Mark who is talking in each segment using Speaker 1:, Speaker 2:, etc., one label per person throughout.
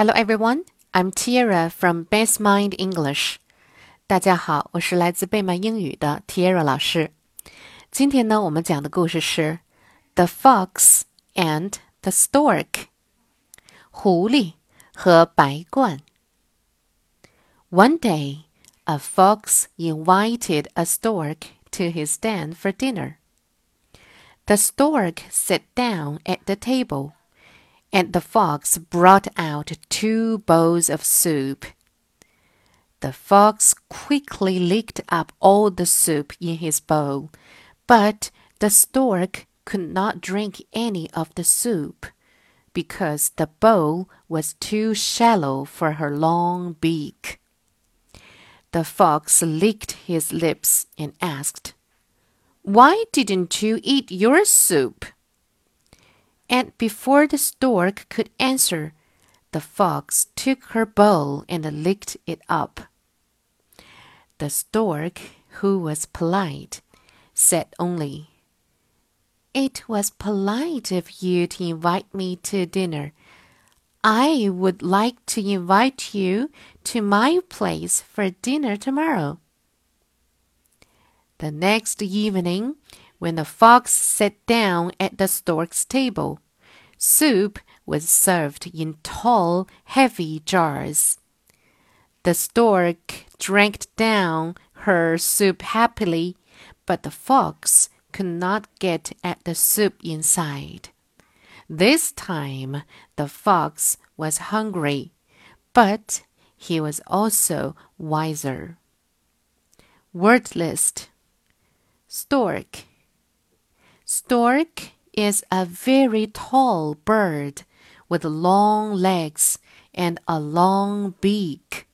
Speaker 1: Hello everyone, I'm Tiara from Best Mind English. 大家好，我是来自贝曼英语的 Tiara 老师。今天呢，我们讲的故事是《The Fox and the Stork》狐狸和白鹳。One day, a fox invited a stork to his den for dinner. The stork sat down at the table and the fox brought out two bowls of soup. The fox quickly licked up all the soup in his bowl, but the stork could not drink any of the soup because the bowl was too shallow for her long beak. The fox licked his lips and asked, Why didn't you eat your soup? And before the stork could answer, the fox took her bowl and licked it up. The stork, who was polite, said only, It was polite of you to invite me to dinner. I would like to invite you to my place for dinner tomorrow. The next evening, when the fox sat down at the stork's table. Soup was served in tall, heavy jars. The stork drank down her soup happily, but the fox could not get at the soup inside. This time the fox was hungry, but he was also wiser. Word list Stork Stork is a very tall bird with long legs and a long beak.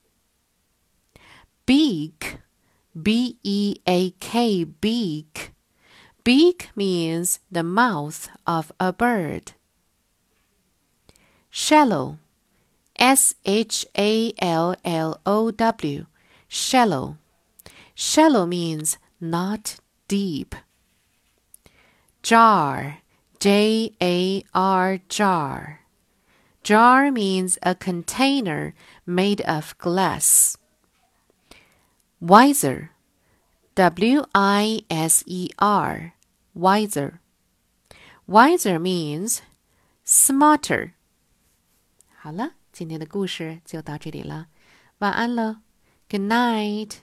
Speaker 1: Beak, B E A K, beak. Beak means the mouth of a bird. Shallow, S H A L L O W, shallow. Shallow means not deep jar, J A R, jar. Jar means a container made of glass. Wiser, W I S E R, wiser. Wiser means smarter. 好了，今天的故事就到这里了，晚安了，Good night。